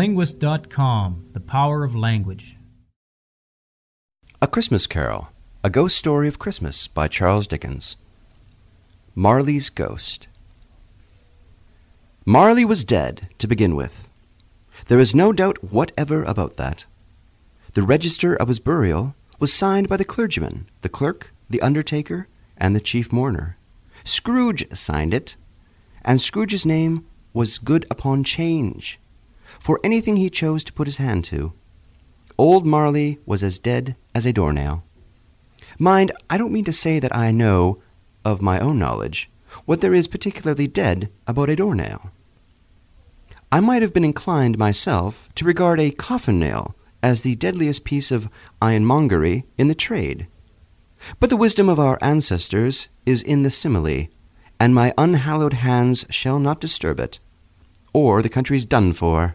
TheLinguist.com The Power of Language. A Christmas Carol, A Ghost Story of Christmas by Charles Dickens. Marley's Ghost. Marley was dead, to begin with. There is no doubt whatever about that. The register of his burial was signed by the clergyman, the clerk, the undertaker, and the chief mourner. Scrooge signed it, and Scrooge's name was good upon change, for anything he chose to put his hand to. Old Marley was as dead as a doornail. Mind, I don't mean to say that I know, of my own knowledge, what there is particularly dead about a doornail. I might have been inclined myself to regard a coffin nail as the deadliest piece of ironmongery in the trade. But the wisdom of our ancestors is in the simile, and my unhallowed hands shall not disturb it, or the country's done for.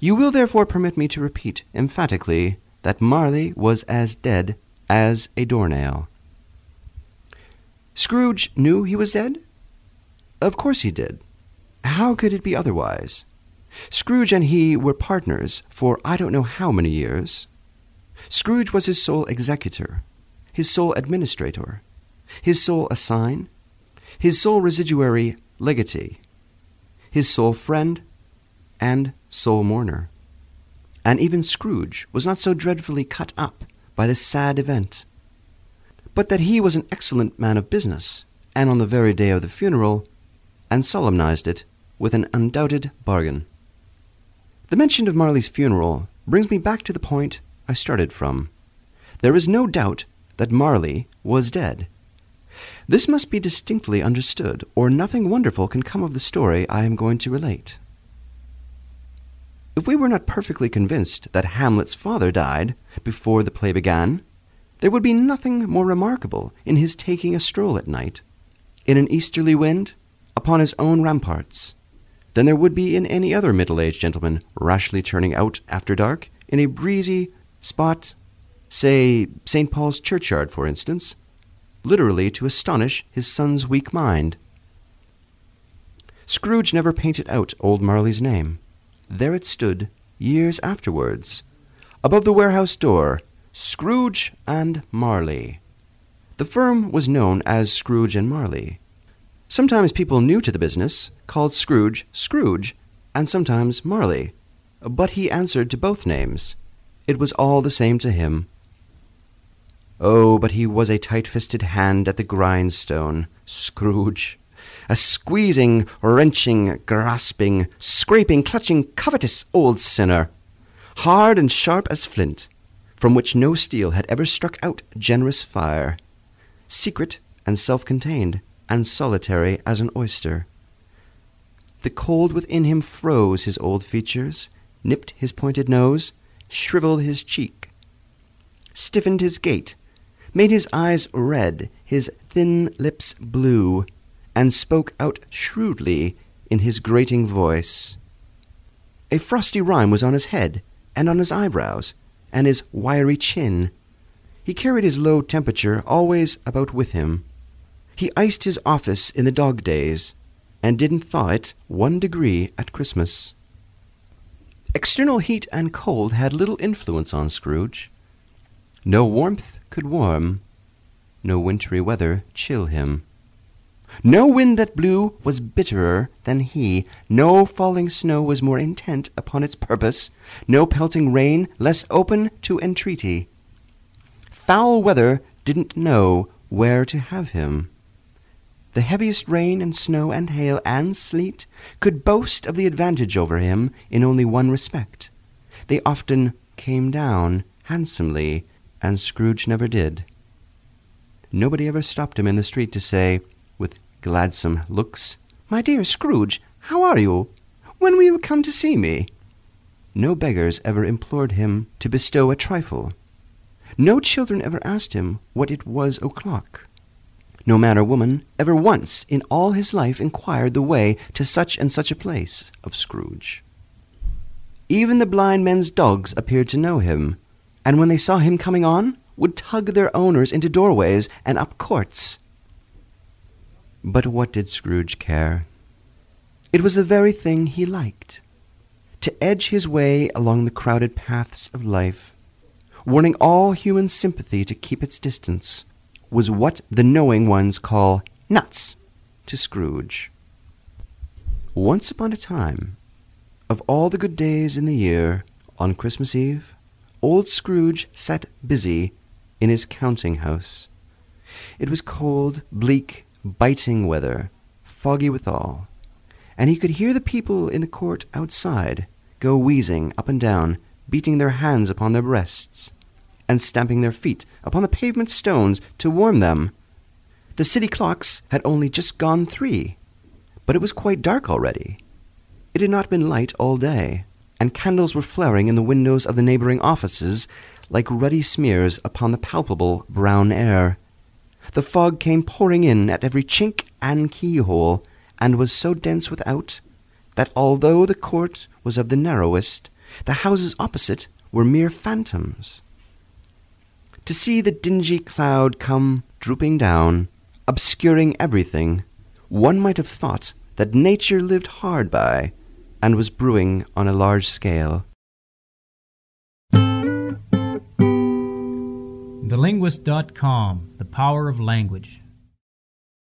You will therefore permit me to repeat emphatically that Marley was as dead as a doornail. Scrooge knew he was dead? Of course he did. How could it be otherwise? Scrooge and he were partners for I don't know how many years. Scrooge was his sole executor, his sole administrator, his sole assign, his sole residuary legatee, his sole friend, and sole mourner. And even Scrooge was not so dreadfully cut up by this sad event, but that he was an excellent man of business, and on the very day of the funeral, and solemnized it with an undoubted bargain. The mention of Marley's funeral brings me back to the point I started from. There is no doubt that Marley was dead. This must be distinctly understood, or nothing wonderful can come of the story I am going to relate. If we were not perfectly convinced that Hamlet's father died before the play began, there would be nothing more remarkable in his taking a stroll at night, in an easterly wind, upon his own ramparts, than there would be in any other middle aged gentleman rashly turning out after dark in a breezy spot, say St. Paul's churchyard, for instance, literally to astonish his son's weak mind. Scrooge never painted out old Marley's name there it stood, years afterwards, above the warehouse door, Scrooge and Marley. The firm was known as Scrooge and Marley. Sometimes people new to the business called Scrooge Scrooge, and sometimes Marley, but he answered to both names. It was all the same to him. Oh, but he was a tight fisted hand at the grindstone, Scrooge. A squeezing, wrenching, grasping, scraping, clutching, covetous old sinner, hard and sharp as flint, from which no steel had ever struck out generous fire, secret and self contained, and solitary as an oyster. The cold within him froze his old features, nipped his pointed nose, shriveled his cheek, stiffened his gait, made his eyes red, his thin lips blue, and spoke out shrewdly in his grating voice. A frosty rime was on his head, and on his eyebrows, and his wiry chin. He carried his low temperature always about with him. He iced his office in the dog days, and didn't thaw it one degree at Christmas. External heat and cold had little influence on Scrooge. No warmth could warm, no wintry weather chill him. No wind that blew was bitterer than he, no falling snow was more intent upon its purpose, no pelting rain less open to entreaty. Foul weather didn't know where to have him. The heaviest rain and snow and hail and sleet could boast of the advantage over him in only one respect. They often came down handsomely, and Scrooge never did. Nobody ever stopped him in the street to say, with gladsome looks, My dear Scrooge, how are you? When will you come to see me? No beggars ever implored him to bestow a trifle. No children ever asked him what it was o'clock. No man or woman ever once in all his life inquired the way to such and such a place of Scrooge. Even the blind men's dogs appeared to know him, and when they saw him coming on, would tug their owners into doorways and up courts. But what did Scrooge care? It was the very thing he liked. To edge his way along the crowded paths of life, warning all human sympathy to keep its distance, was what the knowing ones call nuts to Scrooge. Once upon a time, of all the good days in the year, on Christmas Eve, old Scrooge sat busy in his counting house. It was cold, bleak, biting weather, foggy withal, and he could hear the people in the court outside go wheezing up and down, beating their hands upon their breasts, and stamping their feet upon the pavement stones to warm them. The city clocks had only just gone three, but it was quite dark already. It had not been light all day, and candles were flaring in the windows of the neighboring offices like ruddy smears upon the palpable brown air. The fog came pouring in at every chink and keyhole, and was so dense without that although the court was of the narrowest, the houses opposite were mere phantoms. To see the dingy cloud come drooping down, obscuring everything, one might have thought that nature lived hard by and was brewing on a large scale. TheLinguist.com The Power of Language.